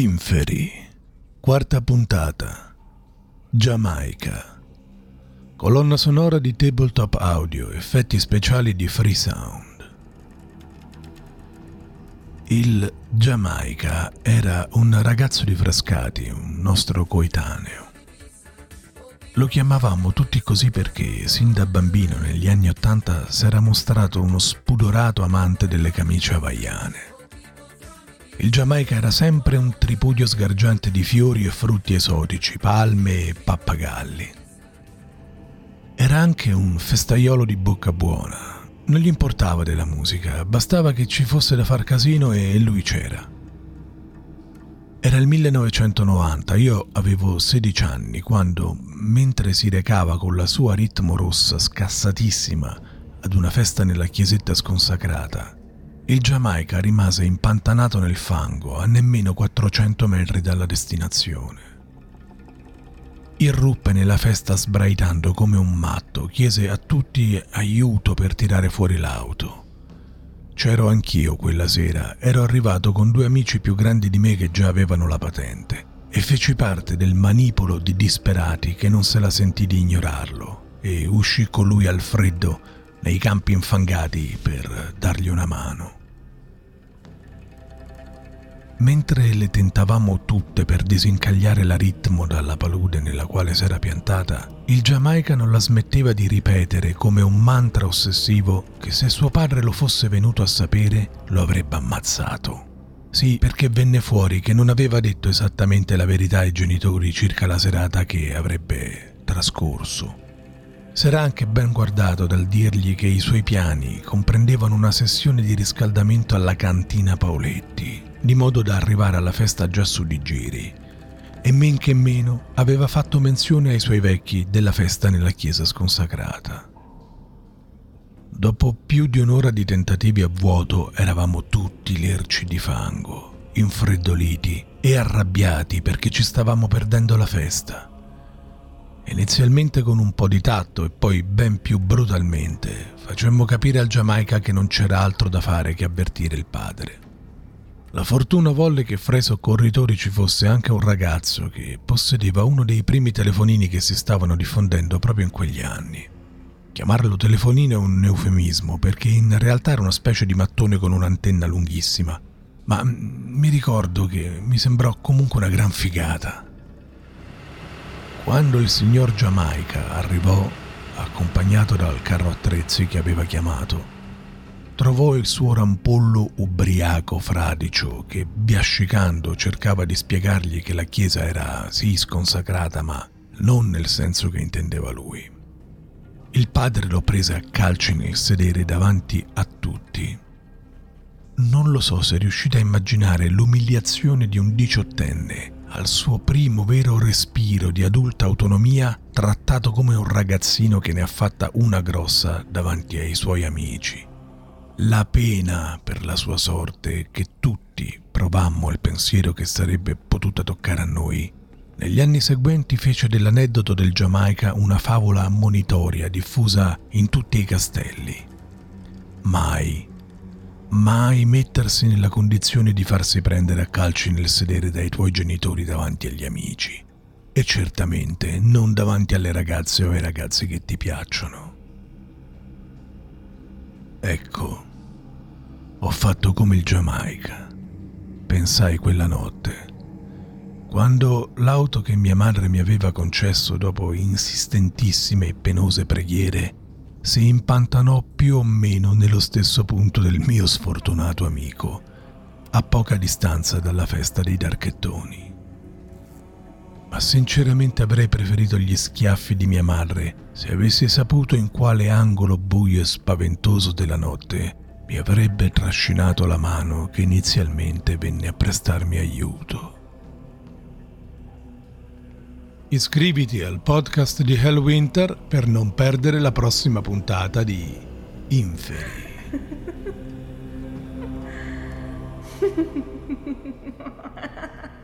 Inferi, quarta puntata. Giamaica. Colonna sonora di tabletop audio, effetti speciali di Free Sound. Il Giamaica era un ragazzo di Frascati, un nostro coetaneo. Lo chiamavamo tutti così perché, sin da bambino negli anni Ottanta, si era mostrato uno spudorato amante delle camicie havaiane. Il Giamaica era sempre un tripudio sgargiante di fiori e frutti esotici, palme e pappagalli. Era anche un festaiolo di bocca buona. Non gli importava della musica, bastava che ci fosse da far casino e lui c'era. Era il 1990, io avevo 16 anni quando, mentre si recava con la sua ritmo rossa scassatissima ad una festa nella chiesetta sconsacrata, il Giamaica rimase impantanato nel fango a nemmeno 400 metri dalla destinazione. Irruppe nella festa sbraitando come un matto, chiese a tutti aiuto per tirare fuori l'auto. C'ero anch'io quella sera, ero arrivato con due amici più grandi di me che già avevano la patente e feci parte del manipolo di disperati che non se la sentì di ignorarlo e uscì con lui al freddo nei campi infangati per dargli una mano. Mentre le tentavamo tutte per disincagliare la ritmo dalla palude nella quale s'era piantata, il Giamaica non la smetteva di ripetere come un mantra ossessivo che se suo padre lo fosse venuto a sapere lo avrebbe ammazzato. Sì, perché venne fuori che non aveva detto esattamente la verità ai genitori circa la serata che avrebbe trascorso. S'era anche ben guardato dal dirgli che i suoi piani comprendevano una sessione di riscaldamento alla cantina Paoletti di modo da arrivare alla festa già su di giri. E men che meno aveva fatto menzione ai suoi vecchi della festa nella chiesa sconsacrata. Dopo più di un'ora di tentativi a vuoto eravamo tutti lerci di fango, infreddoliti e arrabbiati perché ci stavamo perdendo la festa. Inizialmente con un po' di tatto e poi ben più brutalmente facemmo capire al Giamaica che non c'era altro da fare che avvertire il padre. La fortuna volle che fra i soccorritori ci fosse anche un ragazzo che possedeva uno dei primi telefonini che si stavano diffondendo proprio in quegli anni. Chiamarlo telefonino è un eufemismo perché in realtà era una specie di mattone con un'antenna lunghissima, ma mi ricordo che mi sembrò comunque una gran figata. Quando il signor Giamaica arrivò, accompagnato dal carro attrezzi che aveva chiamato, trovò il suo rampollo ubriaco fradicio che, biascicando, cercava di spiegargli che la chiesa era sì sconsacrata, ma non nel senso che intendeva lui. Il padre lo prese a calci nel sedere davanti a tutti. Non lo so se riuscite a immaginare l'umiliazione di un diciottenne al suo primo vero respiro di adulta autonomia trattato come un ragazzino che ne ha fatta una grossa davanti ai suoi amici la pena per la sua sorte che tutti provammo il pensiero che sarebbe potuta toccare a noi. Negli anni seguenti fece dell'aneddoto del Giamaica una favola ammonitoria diffusa in tutti i castelli. Mai, mai mettersi nella condizione di farsi prendere a calci nel sedere dai tuoi genitori davanti agli amici. E certamente non davanti alle ragazze o ai ragazzi che ti piacciono. Ecco, ho fatto come il Giamaica, pensai quella notte. Quando l'auto che mia madre mi aveva concesso dopo insistentissime e penose preghiere si impantanò più o meno nello stesso punto del mio sfortunato amico, a poca distanza dalla festa dei Darchettoni. Ma sinceramente avrei preferito gli schiaffi di mia madre se avessi saputo in quale angolo buio e spaventoso della notte mi avrebbe trascinato la mano che inizialmente venne a prestarmi aiuto. Iscriviti al podcast di Hellwinter per non perdere la prossima puntata di Inferi.